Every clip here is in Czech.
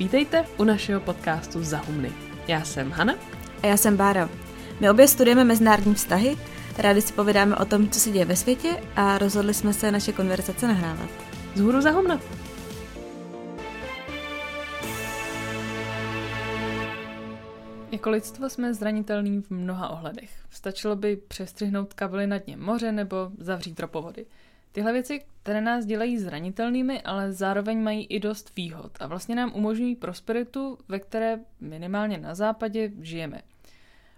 Vítejte u našeho podcastu Zahumny. Já jsem Hana. A já jsem Bára. My obě studujeme mezinárodní vztahy, rádi si povídáme o tom, co se děje ve světě a rozhodli jsme se naše konverzace nahrávat. Zhůru Zahumna. Jako lidstvo jsme zranitelní v mnoha ohledech. Stačilo by přestřihnout kabely na dně moře nebo zavřít ropovody. Tyhle věci, které nás dělají zranitelnými, ale zároveň mají i dost výhod a vlastně nám umožňují prosperitu, ve které minimálně na západě žijeme.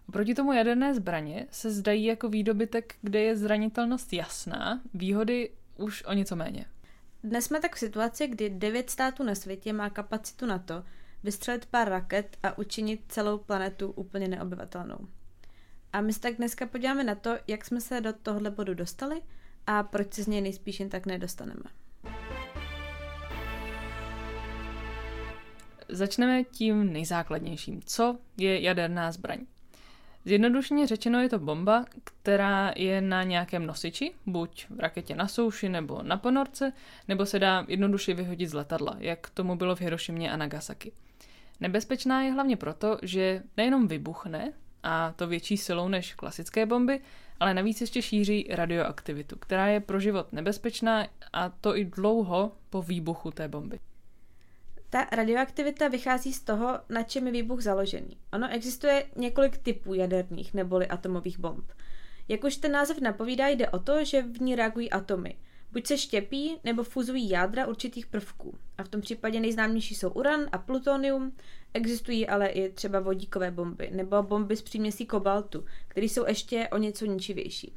Oproti tomu jaderné zbraně se zdají jako výdobytek, kde je zranitelnost jasná, výhody už o něco méně. Dnes jsme tak v situaci, kdy devět států na světě má kapacitu na to, vystřelit pár raket a učinit celou planetu úplně neobyvatelnou. A my se tak dneska podíváme na to, jak jsme se do tohohle bodu dostali a proč se z něj nejspíš jen tak nedostaneme. Začneme tím nejzákladnějším. Co je jaderná zbraň? Zjednodušeně řečeno je to bomba, která je na nějakém nosiči, buď v raketě na souši nebo na ponorce, nebo se dá jednoduše vyhodit z letadla, jak tomu bylo v Hirošimě a Nagasaki. Nebezpečná je hlavně proto, že nejenom vybuchne, a to větší silou než klasické bomby, ale navíc ještě šíří radioaktivitu, která je pro život nebezpečná a to i dlouho po výbuchu té bomby. Ta radioaktivita vychází z toho, na čem je výbuch založený. Ono existuje několik typů jaderných neboli atomových bomb. Jak už ten název napovídá, jde o to, že v ní reagují atomy. Buď se štěpí, nebo fuzují jádra určitých prvků. A v tom případě nejznámější jsou uran a plutonium, existují ale i třeba vodíkové bomby, nebo bomby s příměsí kobaltu, které jsou ještě o něco ničivější.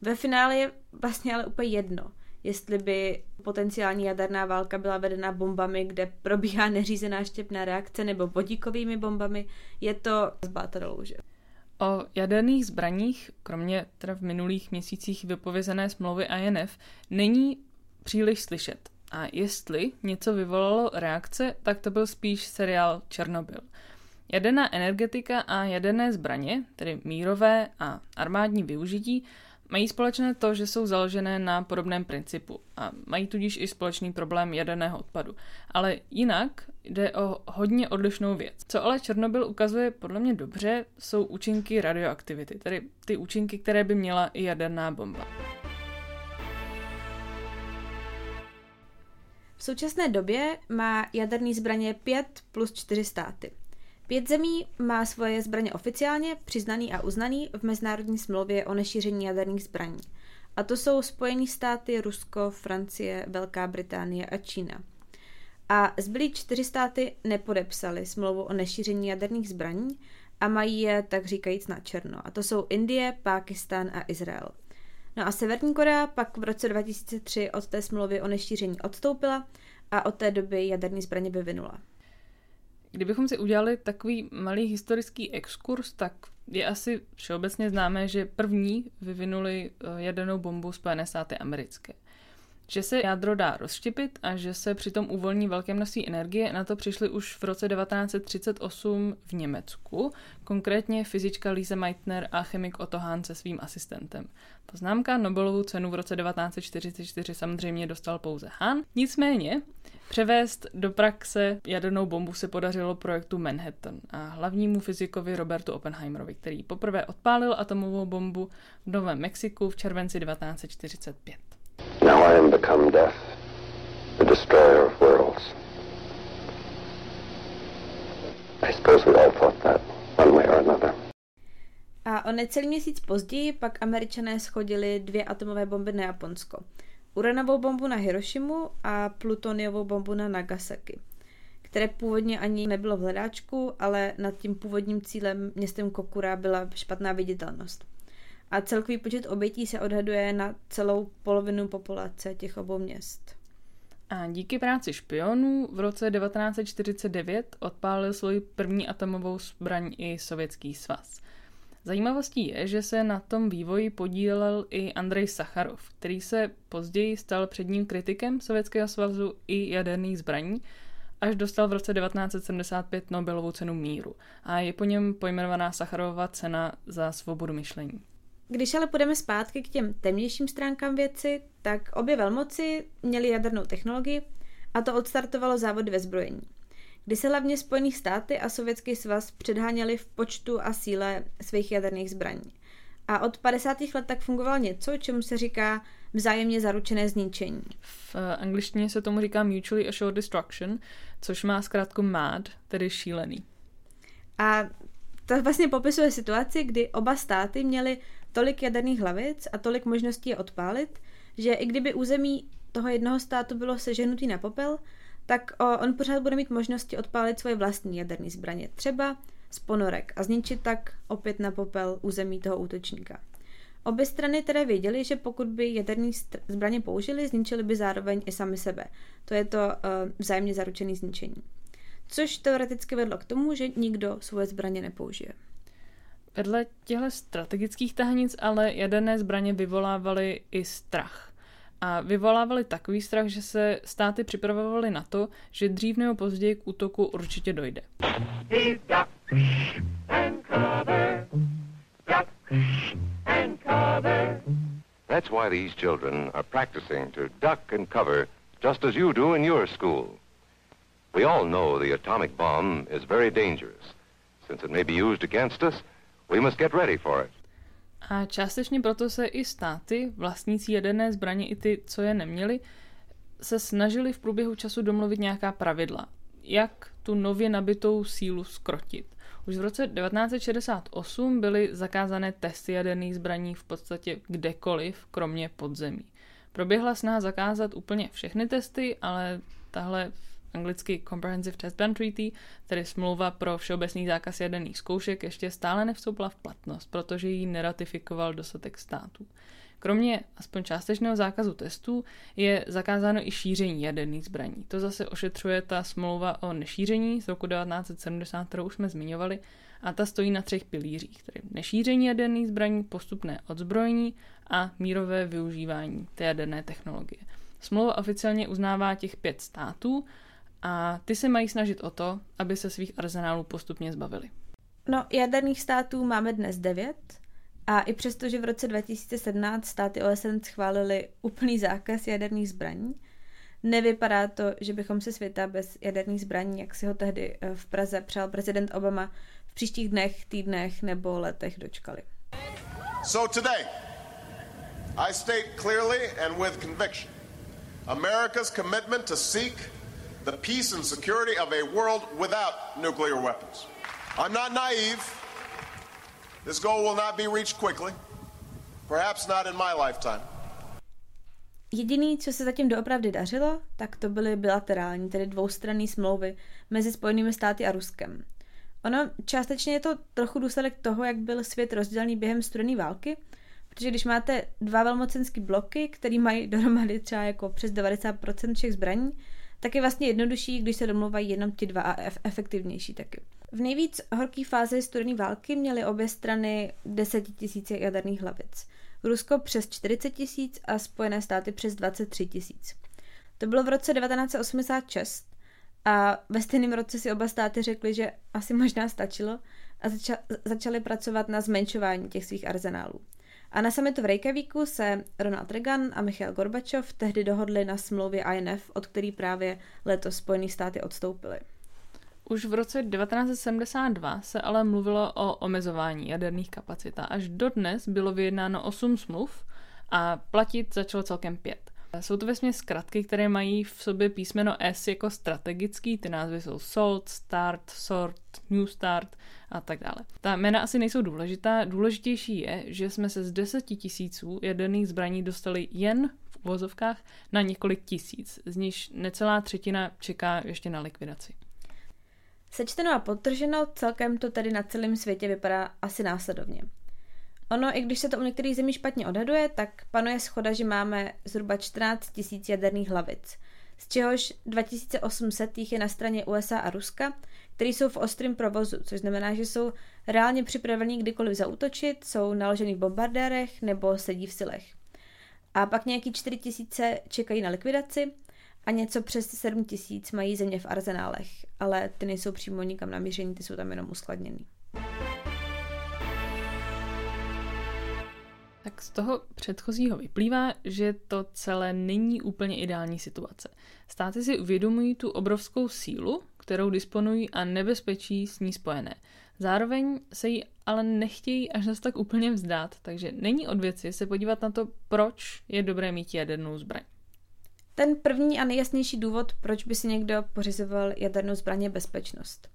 Ve finále je vlastně ale úplně jedno, jestli by potenciální jaderná válka byla vedena bombami, kde probíhá neřízená štěpná reakce, nebo vodíkovými bombami, je to zbáta do louže. O jaderných zbraních, kromě teda v minulých měsících vypovězené smlouvy INF, není příliš slyšet. A jestli něco vyvolalo reakce, tak to byl spíš seriál Černobyl. Jaderná energetika a jaderné zbraně, tedy mírové a armádní využití, Mají společné to, že jsou založené na podobném principu a mají tudíž i společný problém jaderného odpadu. Ale jinak jde o hodně odlišnou věc. Co ale Černobyl ukazuje podle mě dobře, jsou účinky radioaktivity, tedy ty účinky, které by měla i jaderná bomba. V současné době má jaderný zbraně 5 plus 4 státy. Pět zemí má svoje zbraně oficiálně přiznaný a uznaný v mezinárodní smlouvě o nešíření jaderných zbraní. A to jsou Spojené státy, Rusko, Francie, Velká Británie a Čína. A zbylí čtyři státy nepodepsali smlouvu o nešíření jaderných zbraní a mají je tak říkajíc na černo. A to jsou Indie, Pákistán a Izrael. No a Severní Korea pak v roce 2003 od té smlouvy o nešíření odstoupila a od té doby jaderní zbraně vyvinula. Kdybychom si udělali takový malý historický exkurs, tak je asi všeobecně známé, že první vyvinuli eh, jadernou bombu Spojené státy americké. Že se jádro dá rozštěpit a že se přitom uvolní velké množství energie, na to přišli už v roce 1938 v Německu, konkrétně fyzička Lise Meitner a chemik Otto Hahn se svým asistentem. Poznámka Nobelovu cenu v roce 1944 samozřejmě dostal pouze Hahn, nicméně Převést do praxe jadernou bombu se podařilo projektu Manhattan a hlavnímu fyzikovi Robertu Oppenheimerovi, který poprvé odpálil atomovou bombu v Novém Mexiku v červenci 1945. Am become death, the destroyer of worlds. I suppose we all thought that one way or another. A o necelý měsíc později pak američané schodili dvě atomové bomby na Japonsko – uranovou bombu na Hirošimu a plutoniovou bombu na Nagasaki, které původně ani nebylo v hledáčku, ale nad tím původním cílem městem Kokura byla špatná viditelnost. A celkový počet obětí se odhaduje na celou polovinu populace těch obou měst. A díky práci špionů v roce 1949 odpálil svoji první atomovou zbraň i Sovětský svaz. Zajímavostí je, že se na tom vývoji podílel i Andrej Sacharov, který se později stal předním kritikem Sovětského svazu i jaderných zbraní, až dostal v roce 1975 Nobelovu cenu míru a je po něm pojmenovaná Sacharova cena za svobodu myšlení. Když ale půjdeme zpátky k těm temnějším stránkám věci, tak obě velmoci měly jadernou technologii a to odstartovalo závody ve zbrojení. kdy se hlavně Spojených státy a Sovětský svaz předháněli v počtu a síle svých jaderných zbraní. A od 50. let tak fungovalo něco, čemu se říká vzájemně zaručené zničení. V eh, angličtině se tomu říká Mutually Assured Destruction, což má zkrátku MAD, tedy šílený. A to vlastně popisuje situaci, kdy oba státy měly tolik jaderných hlavic a tolik možností je odpálit, že i kdyby území toho jednoho státu bylo seženutý na popel, tak on pořád bude mít možnosti odpálit svoje vlastní jaderné zbraně, třeba z ponorek a zničit tak opět na popel území toho útočníka. Obě strany tedy věděly, že pokud by jaderní zbraně použili, zničili by zároveň i sami sebe. To je to uh, vzájemně zaručené zničení. Což teoreticky vedlo k tomu, že nikdo svoje zbraně nepoužije. Vedle těchto strategických tahanic ale jaderné zbraně vyvolávaly i strach. A vyvolávaly takový strach, že se státy připravovaly na to, že dřív nebo později k útoku určitě dojde. That's why these children are practicing to duck and cover just as you do in your school. We all know the atomic bomb is very dangerous. Since it may be used against us, We must get ready for it. A částečně proto se i státy, vlastnící jaderné zbraně i ty, co je neměli, se snažili v průběhu času domluvit nějaká pravidla, jak tu nově nabitou sílu skrotit. Už v roce 1968 byly zakázané testy jaderných zbraní v podstatě kdekoliv, kromě podzemí. Proběhla snaha zakázat úplně všechny testy, ale tahle anglicky Comprehensive Test Ban Treaty, tedy smlouva pro všeobecný zákaz jaderných zkoušek, ještě stále nevstoupila v platnost, protože ji neratifikoval dostatek států. Kromě aspoň částečného zákazu testů je zakázáno i šíření jaderných zbraní. To zase ošetřuje ta smlouva o nešíření z roku 1970, kterou už jsme zmiňovali, a ta stojí na třech pilířích, tedy nešíření jaderných zbraní, postupné odzbrojení a mírové využívání té jaderné technologie. Smlouva oficiálně uznává těch pět států, a ty se mají snažit o to, aby se svých arzenálů postupně zbavili. No, jaderných států máme dnes devět a i přesto, že v roce 2017 státy OSN schválili úplný zákaz jaderných zbraní, nevypadá to, že bychom se světa bez jaderných zbraní, jak si ho tehdy eh, v Praze přál prezident Obama, v příštích dnech, týdnech nebo letech dočkali. So today, I state clearly and with conviction America's commitment to seek the peace and security of a world without nuclear weapons. I'm not naive. This goal will not be reached quickly, perhaps not in my lifetime. Jediný, co se zatím doopravdy dařilo, tak to byly bilaterální, tedy dvoustranné smlouvy mezi Spojenými státy a Ruskem. Ono částečně je to trochu důsledek toho, jak byl svět rozdělený během studené války, protože když máte dva velmocenské bloky, které mají dohromady třeba jako přes 90% všech zbraní, tak je vlastně jednodušší, když se domluvají jenom ti dva a efektivnější taky. V nejvíc horké fázi studené války měly obě strany 10 tisíc jaderných hlavic. Rusko přes 40 tisíc a Spojené státy přes 23 tisíc. To bylo v roce 1986 a ve stejném roce si oba státy řekli, že asi možná stačilo a zača- začali pracovat na zmenšování těch svých arzenálů. A na summitu v Reykjavíku se Ronald Reagan a Michail Gorbačov tehdy dohodli na smlouvě INF, od který právě letos Spojené státy odstoupily. Už v roce 1972 se ale mluvilo o omezování jaderných kapacit a až dodnes bylo vyjednáno 8 smluv a platit začalo celkem pět. Jsou to vesměs zkratky, které mají v sobě písmeno S jako strategický, ty názvy jsou SALT, START, SORT, New Start a tak dále. Ta jména asi nejsou důležitá, důležitější je, že jsme se z deseti tisíců jaderných zbraní dostali jen v uvozovkách na několik tisíc, z nichž necelá třetina čeká ještě na likvidaci. Sečteno a podtrženo, celkem to tedy na celém světě vypadá asi následovně. Ono, i když se to u některých zemí špatně odhaduje, tak panuje schoda, že máme zhruba 14 000 jaderných hlavic, z čehož 2800 jich je na straně USA a Ruska, které jsou v ostrém provozu, což znamená, že jsou reálně připraveni kdykoliv zautočit, jsou naloženi v bombardérech nebo sedí v silech. A pak nějaký 4000 čekají na likvidaci a něco přes 7000 mají země v arzenálech, ale ty nejsou přímo nikam namíření, ty jsou tam jenom uskladněný. Z toho předchozího vyplývá, že to celé není úplně ideální situace. Státy si uvědomují tu obrovskou sílu, kterou disponují a nebezpečí s ní spojené. Zároveň se jí ale nechtějí až zase tak úplně vzdát, takže není od věci se podívat na to, proč je dobré mít jadernou zbraň. Ten první a nejjasnější důvod, proč by si někdo pořizoval jadernou zbraň, je bezpečnost.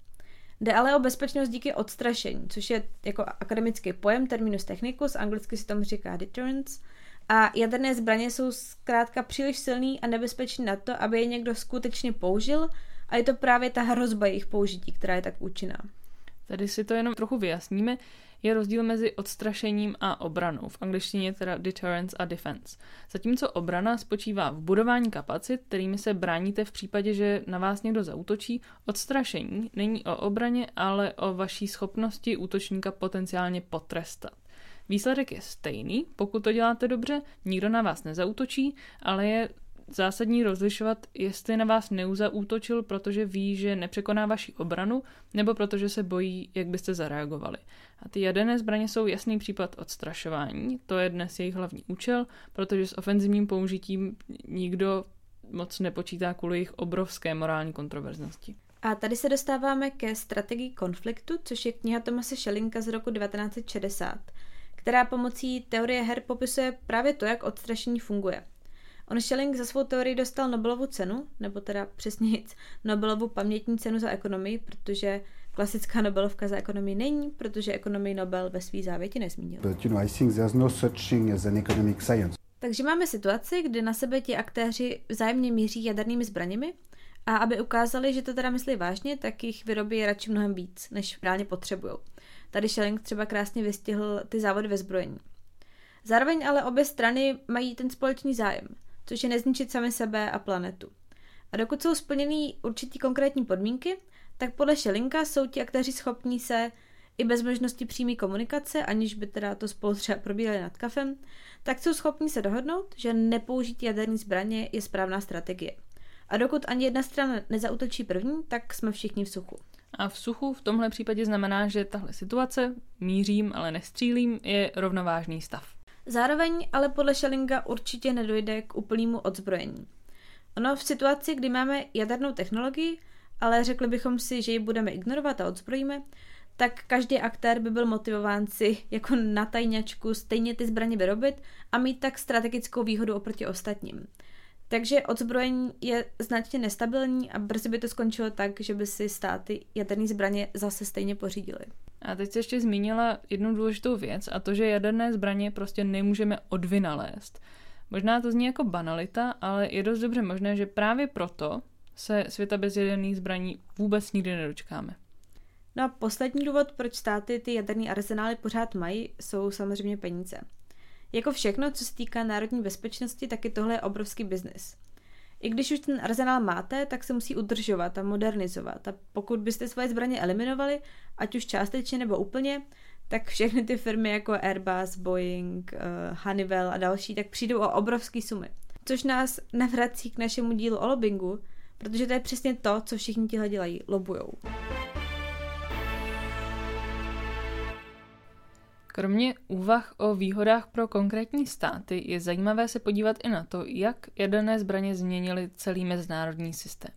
Jde ale o bezpečnost díky odstrašení, což je jako akademický pojem terminus technicus, anglicky se tomu říká deterrence, a jaderné zbraně jsou zkrátka příliš silný a nebezpečný na to, aby je někdo skutečně použil a je to právě ta hrozba jejich použití, která je tak účinná. Tady si to jenom trochu vyjasníme. Je rozdíl mezi odstrašením a obranou. V angličtině teda deterrence a defense. Zatímco obrana spočívá v budování kapacit, kterými se bráníte v případě, že na vás někdo zautočí, odstrašení není o obraně, ale o vaší schopnosti útočníka potenciálně potrestat. Výsledek je stejný, pokud to děláte dobře, nikdo na vás nezautočí, ale je zásadní rozlišovat, jestli na vás neuzautočil, protože ví, že nepřekoná vaši obranu, nebo protože se bojí, jak byste zareagovali. A ty jaderné zbraně jsou jasný případ odstrašování, to je dnes jejich hlavní účel, protože s ofenzivním použitím nikdo moc nepočítá kvůli jejich obrovské morální kontroverznosti. A tady se dostáváme ke strategii konfliktu, což je kniha Tomase Schellinga z roku 1960, která pomocí teorie her popisuje právě to, jak odstrašení funguje. On Schelling za svou teorii dostal Nobelovu cenu, nebo teda přesně nic, Nobelovu pamětní cenu za ekonomii, protože klasická Nobelovka za ekonomii není, protože ekonomii Nobel ve svý závěti nezmínil. But, you know, I think there's no such thing as an economic science. Takže máme situaci, kdy na sebe ti aktéři vzájemně míří jadernými zbraněmi a aby ukázali, že to teda myslí vážně, tak jich vyrobí radši mnohem víc, než reálně potřebují. Tady Schelling třeba krásně vystihl ty závody ve zbrojení. Zároveň ale obě strany mají ten společný zájem – což je nezničit sami sebe a planetu. A dokud jsou splněny určitý konkrétní podmínky, tak podle Šelinka jsou ti aktéři schopní se i bez možnosti přímé komunikace, aniž by teda to spolu třeba probírali nad kafem, tak jsou schopni se dohodnout, že nepoužití jaderní zbraně je správná strategie. A dokud ani jedna strana nezautočí první, tak jsme všichni v suchu. A v suchu v tomhle případě znamená, že tahle situace, mířím, ale nestřílím, je rovnovážný stav. Zároveň ale podle Schellinga určitě nedojde k úplnému odzbrojení. Ono v situaci, kdy máme jadernou technologii, ale řekli bychom si, že ji budeme ignorovat a odzbrojíme, tak každý aktér by byl motivován si jako na tajňačku stejně ty zbraně vyrobit a mít tak strategickou výhodu oproti ostatním. Takže odzbrojení je značně nestabilní a brzy by to skončilo tak, že by si státy jaderné zbraně zase stejně pořídily. A teď se ještě zmínila jednu důležitou věc a to, že jaderné zbraně prostě nemůžeme odvynalézt. Možná to zní jako banalita, ale je dost dobře možné, že právě proto se světa bez jaderných zbraní vůbec nikdy nedočkáme. No a poslední důvod, proč státy ty jaderné arzenály pořád mají, jsou samozřejmě peníze. Jako všechno, co se týká národní bezpečnosti, tak i tohle je obrovský biznis. I když už ten arzenál máte, tak se musí udržovat a modernizovat. A pokud byste svoje zbraně eliminovali, ať už částečně nebo úplně, tak všechny ty firmy jako Airbus, Boeing, uh, Honeywell a další, tak přijdou o obrovské sumy. Což nás navrací k našemu dílu o lobbingu, protože to je přesně to, co všichni tihle dělají, lobujou. Kromě úvah o výhodách pro konkrétní státy je zajímavé se podívat i na to, jak jaderné zbraně změnily celý mezinárodní systém.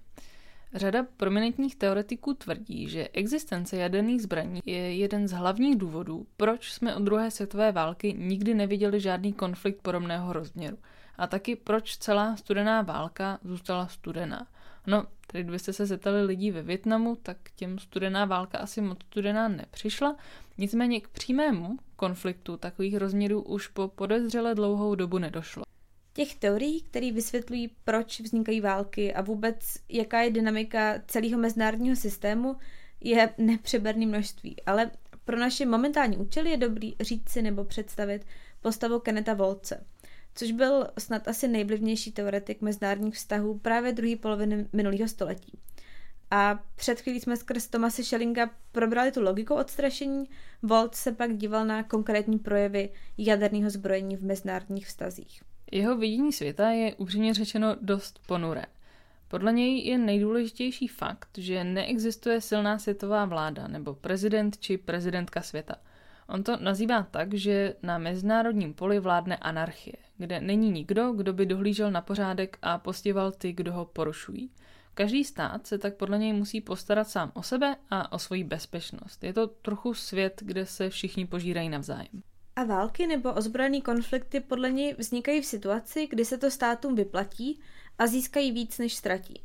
Řada prominentních teoretiků tvrdí, že existence jaderných zbraní je jeden z hlavních důvodů, proč jsme od druhé světové války nikdy neviděli žádný konflikt podobného rozměru. A taky proč celá studená válka zůstala studená. No, tedy kdybyste se zeptali lidí ve Větnamu, tak těm studená válka asi moc studená nepřišla, nicméně k přímému konfliktu takových rozměrů už po podezřele dlouhou dobu nedošlo. Těch teorií, které vysvětlují, proč vznikají války a vůbec jaká je dynamika celého mezinárodního systému, je nepřeberné množství. Ale pro naše momentální účely je dobrý říct si nebo představit postavu Keneta Volce, což byl snad asi nejvlivnější teoretik mezinárodních vztahů právě druhé poloviny minulého století. A před chvílí jsme skrz Tomase Schellinga probrali tu logiku odstrašení, Volt se pak díval na konkrétní projevy jaderného zbrojení v mezinárodních vztazích. Jeho vidění světa je upřímně řečeno dost ponuré. Podle něj je nejdůležitější fakt, že neexistuje silná světová vláda nebo prezident či prezidentka světa. On to nazývá tak, že na mezinárodním poli vládne anarchie, kde není nikdo, kdo by dohlížel na pořádek a postival ty, kdo ho porušují. Každý stát se tak podle něj musí postarat sám o sebe a o svoji bezpečnost. Je to trochu svět, kde se všichni požírají navzájem. A války nebo ozbrojené konflikty podle něj vznikají v situaci, kdy se to státům vyplatí a získají víc, než ztratí.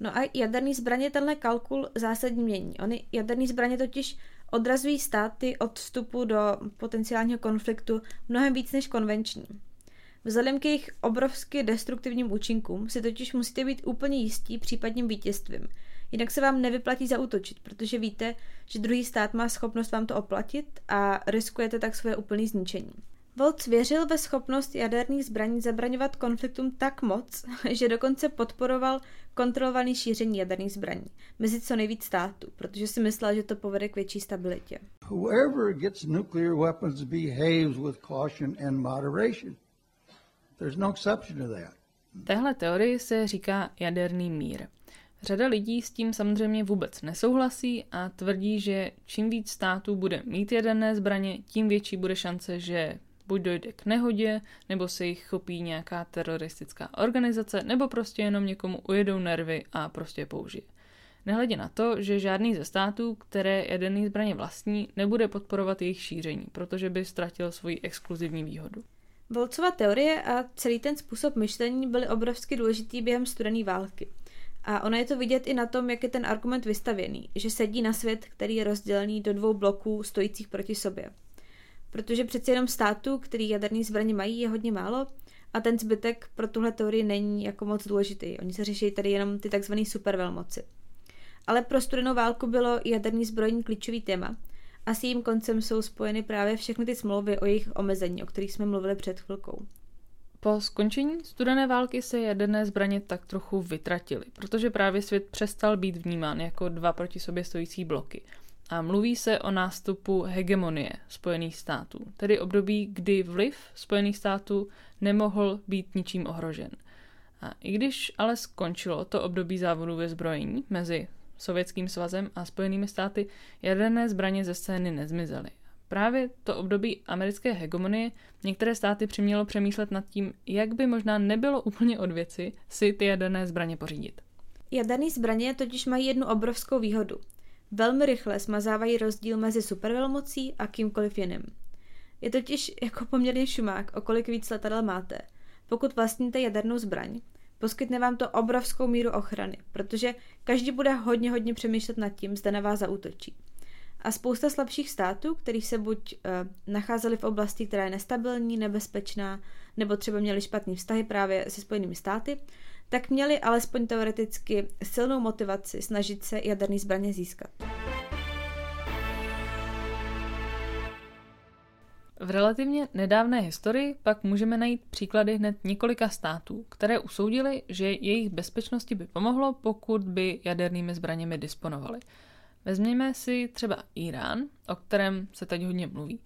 No a jaderný zbraně tenhle kalkul zásadně mění. Ony jaderný zbraně totiž odrazují státy od vstupu do potenciálního konfliktu mnohem víc než konvenční. Vzhledem k jejich obrovsky destruktivním účinkům si totiž musíte být úplně jistí případním vítězstvím. Jinak se vám nevyplatí zautočit, protože víte, že druhý stát má schopnost vám to oplatit a riskujete tak svoje úplné zničení. Volc věřil ve schopnost jaderných zbraní zabraňovat konfliktům tak moc, že dokonce podporoval kontrolované šíření jaderných zbraní mezi co nejvíc států, protože si myslel, že to povede k větší stabilitě. Whoever gets nuclear weapons behaves with caution and moderation. There's no exception to that. Téhle teorii se říká jaderný mír. Řada lidí s tím samozřejmě vůbec nesouhlasí a tvrdí, že čím víc států bude mít jaderné zbraně, tím větší bude šance, že buď dojde k nehodě, nebo se jich chopí nějaká teroristická organizace, nebo prostě jenom někomu ujedou nervy a prostě je použije. Nehledě na to, že žádný ze států, které jaderné zbraně vlastní, nebude podporovat jejich šíření, protože by ztratil svoji exkluzivní výhodu. Volcova teorie a celý ten způsob myšlení byly obrovsky důležitý během studené války. A ono je to vidět i na tom, jak je ten argument vystavěný, že sedí na svět, který je rozdělený do dvou bloků stojících proti sobě. Protože přeci jenom států, který jaderné zbraně mají, je hodně málo a ten zbytek pro tuhle teorii není jako moc důležitý. Oni se řeší tady jenom ty takzvané supervelmoci. Ale pro studenou válku bylo jaderný zbrojní klíčový téma a s jejím koncem jsou spojeny právě všechny ty smlouvy o jejich omezení, o kterých jsme mluvili před chvilkou. Po skončení studené války se jaderné zbraně tak trochu vytratily, protože právě svět přestal být vnímán jako dva proti sobě stojící bloky. A mluví se o nástupu hegemonie Spojených států, tedy období, kdy vliv Spojených států nemohl být ničím ohrožen. A i když ale skončilo to období závodu ve zbrojení mezi Sovětským svazem a Spojenými státy, jaderné zbraně ze scény nezmizely. Právě to období americké hegemonie některé státy přimělo přemýšlet nad tím, jak by možná nebylo úplně od věci si ty jaderné zbraně pořídit. Jaderné zbraně totiž mají jednu obrovskou výhodu. Velmi rychle smazávají rozdíl mezi supervelmocí a kýmkoliv jiným. Je totiž jako poměrně šumák, o kolik víc letadel máte. Pokud vlastníte jadernou zbraň, poskytne vám to obrovskou míru ochrany, protože každý bude hodně, hodně přemýšlet nad tím, zda na vás zautočí. A spousta slabších států, který se buď uh, nacházeli v oblasti, která je nestabilní, nebezpečná, nebo třeba měli špatný vztahy právě se Spojenými státy, tak měli alespoň teoreticky silnou motivaci snažit se jaderný zbraně získat. V relativně nedávné historii pak můžeme najít příklady hned několika států, které usoudili, že jejich bezpečnosti by pomohlo, pokud by jadernými zbraněmi disponovali. Vezměme si třeba Irán, o kterém se teď hodně mluví.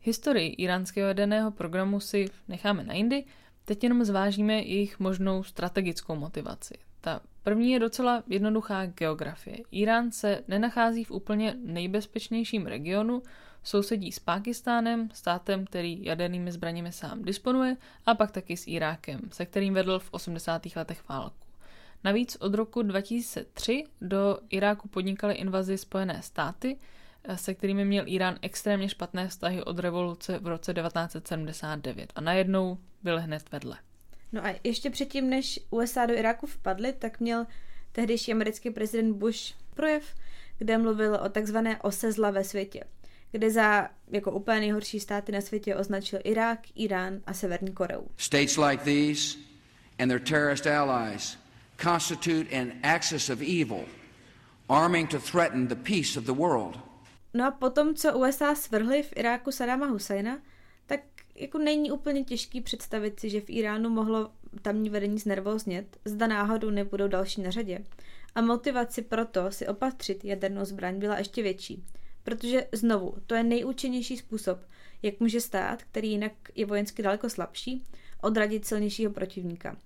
Historii iránského jaderného programu si necháme na jindy, teď jenom zvážíme jejich možnou strategickou motivaci. Ta první je docela jednoduchá geografie. Irán se nenachází v úplně nejbezpečnějším regionu, sousedí s Pákistánem, státem, který jadernými zbraněmi sám disponuje, a pak taky s Irákem, se kterým vedl v 80. letech válku. Navíc od roku 2003 do Iráku podnikaly invazi Spojené státy, se kterými měl Irán extrémně špatné vztahy od revoluce v roce 1979 a najednou byl hned vedle. No a ještě předtím, než USA do Iráku vpadly, tak měl tehdejší americký prezident Bush projev, kde mluvil o takzvané ose zla ve světě kde za jako úplně nejhorší státy na světě označil Irák, Irán a Severní Koreu. States like these and their terrorist allies constitute an axis of evil, arming to threaten the peace of the world. No a potom, co USA svrhli v Iráku Sadama Husajna, tak jako není úplně těžký představit si, že v Iránu mohlo tamní vedení znervoznět, zda náhodou nebudou další na řadě. A motivaci proto si opatřit jadernou zbraň byla ještě větší – Protože znovu, to je nejúčinnější způsob, jak může stát, který jinak je vojensky daleko slabší, odradit silnějšího protivníka.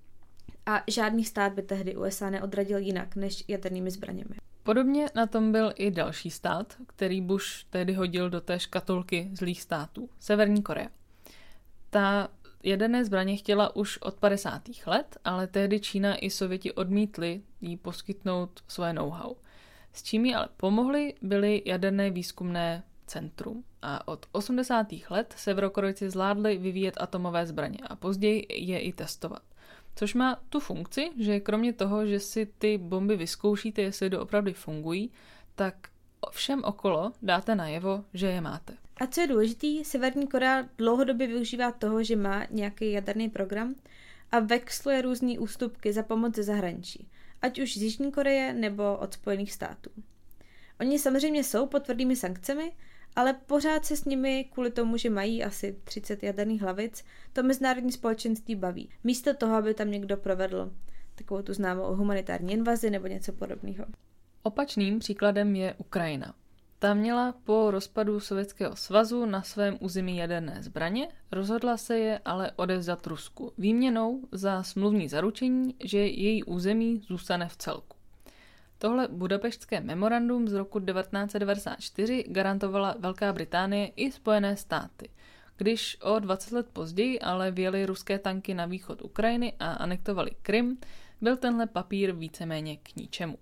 A žádný stát by tehdy USA neodradil jinak než jadernými zbraněmi. Podobně na tom byl i další stát, který Bush tehdy hodil do té škatulky zlých států, Severní Korea. Ta jaderné zbraně chtěla už od 50. let, ale tehdy Čína i Sověti odmítli jí poskytnout svoje know-how. S čím jí ale pomohly, byly jaderné výzkumné centrum. A od 80. let Severokorejci zvládli vyvíjet atomové zbraně a později je i testovat. Což má tu funkci, že kromě toho, že si ty bomby vyzkoušíte, jestli doopravdy fungují, tak všem okolo dáte najevo, že je máte. A co je důležité, Severní Korea dlouhodobě využívá toho, že má nějaký jaderný program a vexluje různé ústupky za pomoc ze zahraničí, ať už z Jižní Koreje nebo od Spojených států. Oni samozřejmě jsou pod tvrdými sankcemi, ale pořád se s nimi kvůli tomu, že mají asi 30 jaderných hlavic, to mezinárodní společenství baví. Místo toho, aby tam někdo provedl takovou tu známou humanitární invazi nebo něco podobného. Opačným příkladem je Ukrajina. Ta měla po rozpadu Sovětského svazu na svém území jaderné zbraně, rozhodla se je ale odevzdat Rusku výměnou za smluvní zaručení, že její území zůstane v celku. Tohle budapeštské memorandum z roku 1994 garantovala Velká Británie i Spojené státy. Když o 20 let později ale vjeli ruské tanky na východ Ukrajiny a anektovali Krym, byl tenhle papír víceméně k ničemu.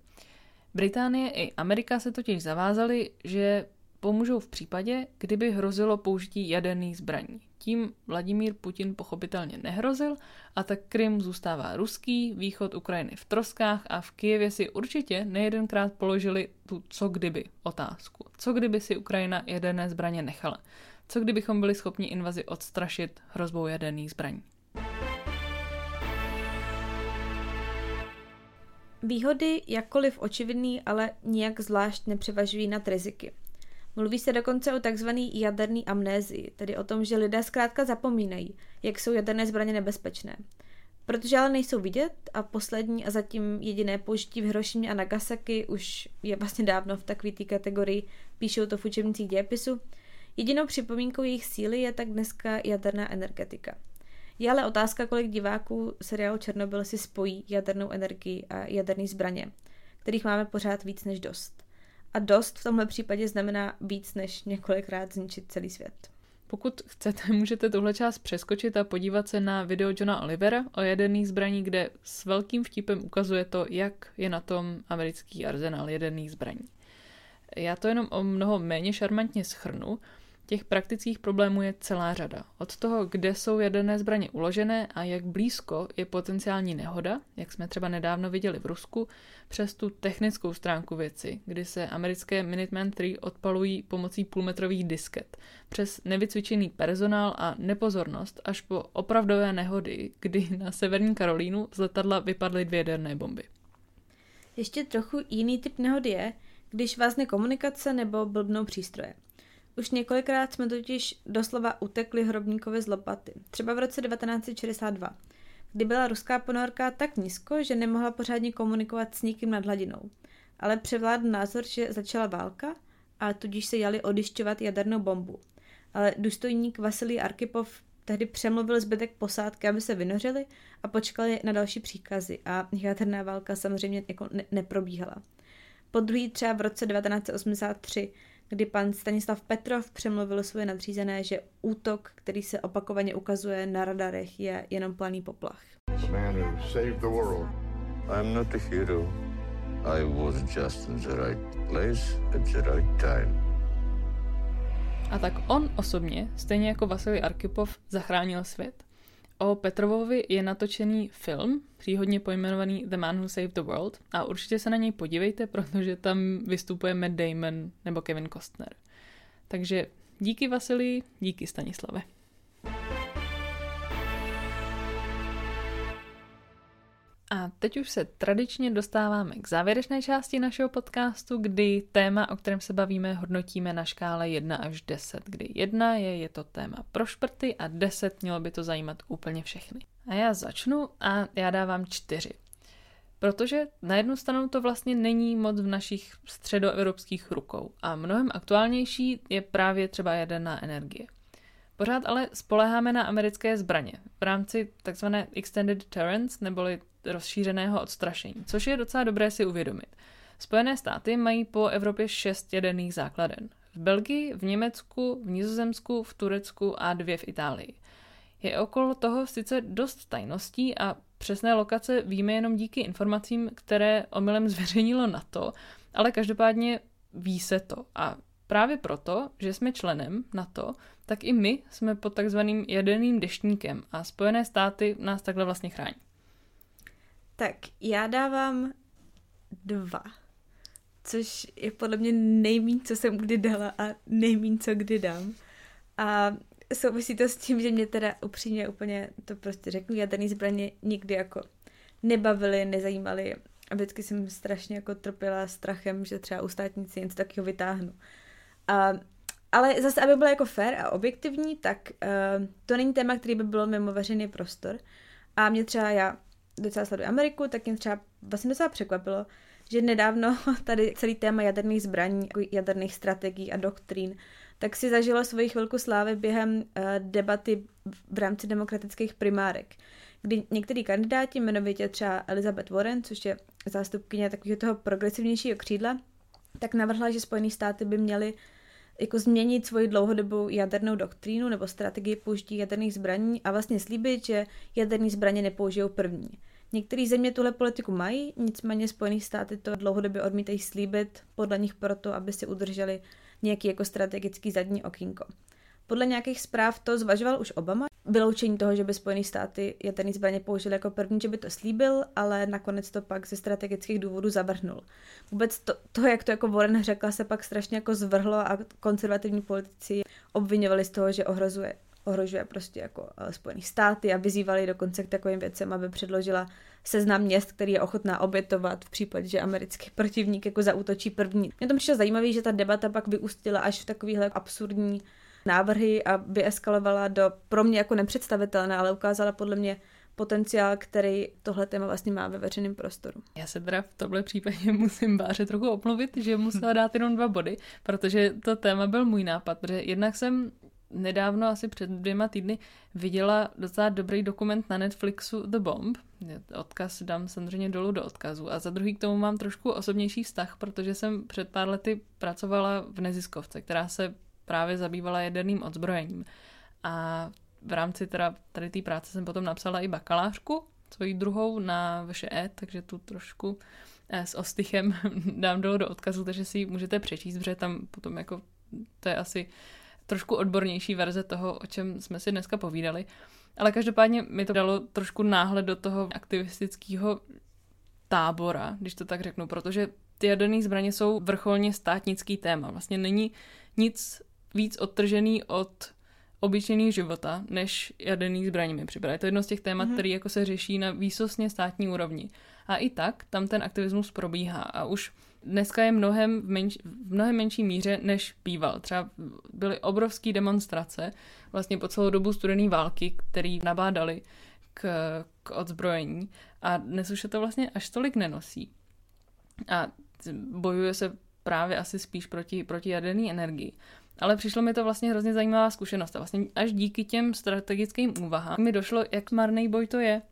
Británie i Amerika se totiž zavázaly, že pomůžou v případě, kdyby hrozilo použití jaderných zbraní. Tím Vladimír Putin pochopitelně nehrozil a tak Krym zůstává ruský, východ Ukrajiny v troskách a v Kijevě si určitě nejedenkrát položili tu co kdyby otázku. Co kdyby si Ukrajina jaderné zbraně nechala? Co kdybychom byli schopni invazi odstrašit hrozbou jaderných zbraní? Výhody, jakkoliv očividný, ale nijak zvlášť nepřevažují nad riziky. Mluví se dokonce o takzvaný jaderný amnézii, tedy o tom, že lidé zkrátka zapomínají, jak jsou jaderné zbraně nebezpečné. Protože ale nejsou vidět a poslední a zatím jediné použití v Hirošimě a Nagasaki už je vlastně dávno v takové té kategorii, píšou to v učebnicích dějepisu, jedinou připomínkou jejich síly je tak dneska jaderná energetika. Je ale otázka, kolik diváků seriálu Černobyl si spojí jadernou energii a jaderné zbraně, kterých máme pořád víc než dost. A dost v tomhle případě znamená víc než několikrát zničit celý svět. Pokud chcete, můžete tuhle část přeskočit a podívat se na video Johna Olivera o jaderných zbraní, kde s velkým vtipem ukazuje to, jak je na tom americký arzenál jaderných zbraní. Já to jenom o mnoho méně šarmantně schrnu, Těch praktických problémů je celá řada. Od toho, kde jsou jaderné zbraně uložené a jak blízko je potenciální nehoda, jak jsme třeba nedávno viděli v Rusku, přes tu technickou stránku věci, kdy se americké Minuteman 3 odpalují pomocí půlmetrových disket, přes nevycvičený personál a nepozornost až po opravdové nehody, kdy na severní Karolínu z letadla vypadly dvě jaderné bomby. Ještě trochu jiný typ nehody je, když vázne komunikace nebo blbnou přístroje. Už několikrát jsme totiž doslova utekli hrobníkovi z lopaty. Třeba v roce 1962, kdy byla ruská ponorka tak nízko, že nemohla pořádně komunikovat s nikým nad hladinou. Ale převládl názor, že začala válka a tudíž se jali odišťovat jadernou bombu. Ale důstojník Vasilij Arkypov tehdy přemluvil zbytek posádky, aby se vynořili a počkali na další příkazy a jaderná válka samozřejmě jako ne- neprobíhala. Po druhý třeba v roce 1983 kdy pan Stanislav Petrov přemluvil svoje nadřízené, že útok, který se opakovaně ukazuje na radarech, je jenom planý poplach. A tak on osobně, stejně jako Vasilij Arkypov, zachránil svět. O Petrovovi je natočený film, příhodně pojmenovaný The Man Who Saved the World a určitě se na něj podívejte, protože tam vystupuje Matt Damon nebo Kevin Costner. Takže díky Vasilii, díky Stanislave. A teď už se tradičně dostáváme k závěrečné části našeho podcastu, kdy téma, o kterém se bavíme, hodnotíme na škále 1 až 10, kdy 1 je, je to téma pro šprty a 10 mělo by to zajímat úplně všechny. A já začnu a já dávám 4. Protože na jednu stranu to vlastně není moc v našich středoevropských rukou a mnohem aktuálnější je právě třeba jaderná energie. Pořád ale spoleháme na americké zbraně v rámci tzv. extended deterrence neboli rozšířeného odstrašení, což je docela dobré si uvědomit. Spojené státy mají po Evropě šest jaderných základen. V Belgii, v Německu, v Nizozemsku, v Turecku a dvě v Itálii. Je okolo toho sice dost tajností a přesné lokace víme jenom díky informacím, které omylem zveřejnilo na to, ale každopádně ví se to. A právě proto, že jsme členem NATO, tak i my jsme pod takzvaným jaderným deštníkem a Spojené státy nás takhle vlastně chrání. Tak já dávám dva, což je podle mě nejmín, co jsem kdy dala a nejmín, co kdy dám. A souvisí to s tím, že mě teda upřímně úplně to prostě řeknu, jaderné zbraně nikdy jako nebavily, nezajímaly a vždycky jsem strašně jako trpěla strachem, že třeba u státnici něco takového vytáhnu. A, ale zase, aby bylo jako fair a objektivní, tak uh, to není téma, který by bylo mimo veřejný prostor. A mě třeba, já docela sleduji Ameriku, tak mě třeba vlastně docela překvapilo, že nedávno tady celý téma jaderných zbraní, jako jaderných strategií a doktrín, tak si zažilo svoji chvilku slávy během uh, debaty v rámci demokratických primárek, kdy některý kandidáti, jmenovitě třeba Elizabeth Warren, což je zástupkyně takového toho progresivnějšího křídla, tak navrhla, že Spojené státy by měly jako změnit svoji dlouhodobou jadernou doktrínu nebo strategii použití jaderných zbraní a vlastně slíbit, že jaderné zbraně nepoužijou první. Některé země tuhle politiku mají, nicméně Spojené státy to dlouhodobě odmítají slíbit, podle nich proto, aby si udrželi nějaký jako strategický zadní okýnko. Podle nějakých zpráv to zvažoval už Obama, vyloučení toho, že by Spojené státy jaderné zbraně použili jako první, že by to slíbil, ale nakonec to pak ze strategických důvodů zavrhnul. Vůbec to, to, jak to jako Warren řekla, se pak strašně jako zvrhlo a konzervativní politici obvinovali z toho, že ohrozuje ohrožuje prostě jako eh, Spojené státy a vyzývali dokonce k takovým věcem, aby předložila seznam měst, který je ochotná obětovat v případě, že americký protivník jako zautočí první. Mě to přišlo zajímavé, že ta debata pak vyústila až v takovýhle absurdní návrhy a vyeskalovala do pro mě jako nepředstavitelné, ale ukázala podle mě potenciál, který tohle téma vlastně má ve veřejném prostoru. Já se teda v tomhle případě musím Báře trochu oplovit, že musela dát jenom dva body, protože to téma byl můj nápad, protože jednak jsem nedávno, asi před dvěma týdny, viděla docela dobrý dokument na Netflixu The Bomb. Odkaz dám samozřejmě dolů do odkazu. A za druhý k tomu mám trošku osobnější vztah, protože jsem před pár lety pracovala v neziskovce, která se právě zabývala jaderným odzbrojením. A v rámci teda tady té práce jsem potom napsala i bakalářku, svoji druhou na VŠE, takže tu trošku eh, s ostychem dám dolů do odkazu, takže si ji můžete přečíst, protože tam potom jako to je asi trošku odbornější verze toho, o čem jsme si dneska povídali. Ale každopádně mi to dalo trošku náhled do toho aktivistického tábora, když to tak řeknu, protože ty jaderné zbraně jsou vrcholně státnický téma. Vlastně není nic víc odtržený od obyčejného života, než jaderný zbraní mi připadá. Je to jedno z těch témat, mm-hmm. který jako se řeší na výsostně státní úrovni. A i tak tam ten aktivismus probíhá a už dneska je mnohem v, menš, v mnohem menší míře, než býval. Třeba byly obrovské demonstrace vlastně po celou dobu studené války, které nabádali k, k odzbrojení a dnes už se to vlastně až tolik nenosí. A bojuje se právě asi spíš proti, proti jaderné energii. Ale přišlo mi to vlastně hrozně zajímavá zkušenost. A vlastně až díky těm strategickým úvahám mi došlo, jak marný boj to je.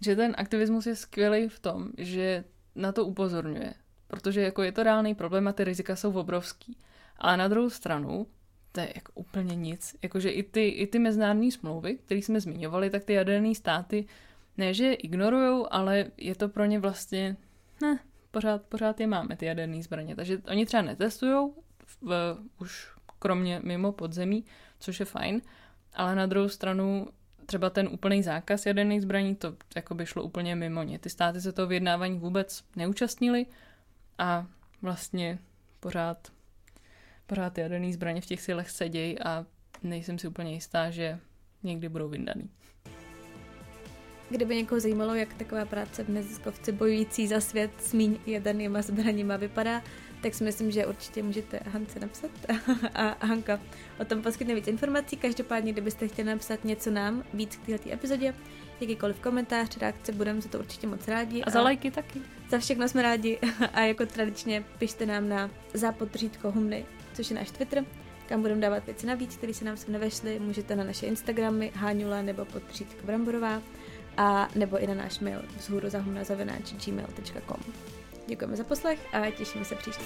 Že ten aktivismus je skvělý v tom, že na to upozorňuje. Protože jako je to reálný problém a ty rizika jsou obrovský. Ale na druhou stranu, to je jako úplně nic. Jakože i ty, i ty mezinárodní smlouvy, které jsme zmiňovali, tak ty jaderné státy ne, že je ignorujou, ale je to pro ně vlastně, ne, pořád, pořád je máme, ty jaderné zbraně. Takže oni třeba netestujou v, už kromě mimo podzemí, což je fajn, ale na druhou stranu třeba ten úplný zákaz jaderných zbraní, to jako by šlo úplně mimo ně. Ty státy se toho vyjednávání vůbec neúčastnili a vlastně pořád, pořád jaderný zbraně v těch silech sedějí a nejsem si úplně jistá, že někdy budou vyndaný. Kdyby někoho zajímalo, jak taková práce v neziskovce bojující za svět s míň jadernýma zbraněma vypadá, tak si myslím, že určitě můžete Hance napsat a Hanka o tom poskytne víc informací. Každopádně, kdybyste chtěli napsat něco nám víc k této epizodě, jakýkoliv komentář, reakce, budeme za to určitě moc rádi. A za lajky taky. Za všechno jsme rádi a jako tradičně pište nám na zápodřídko humny, což je náš Twitter, kam budeme dávat věci navíc, které se nám sem nevešly. Můžete na naše Instagramy Háňula nebo podřídko Bramborová a nebo i na náš mail vzhůru zahumna Děkujeme za poslech a těšíme se příště.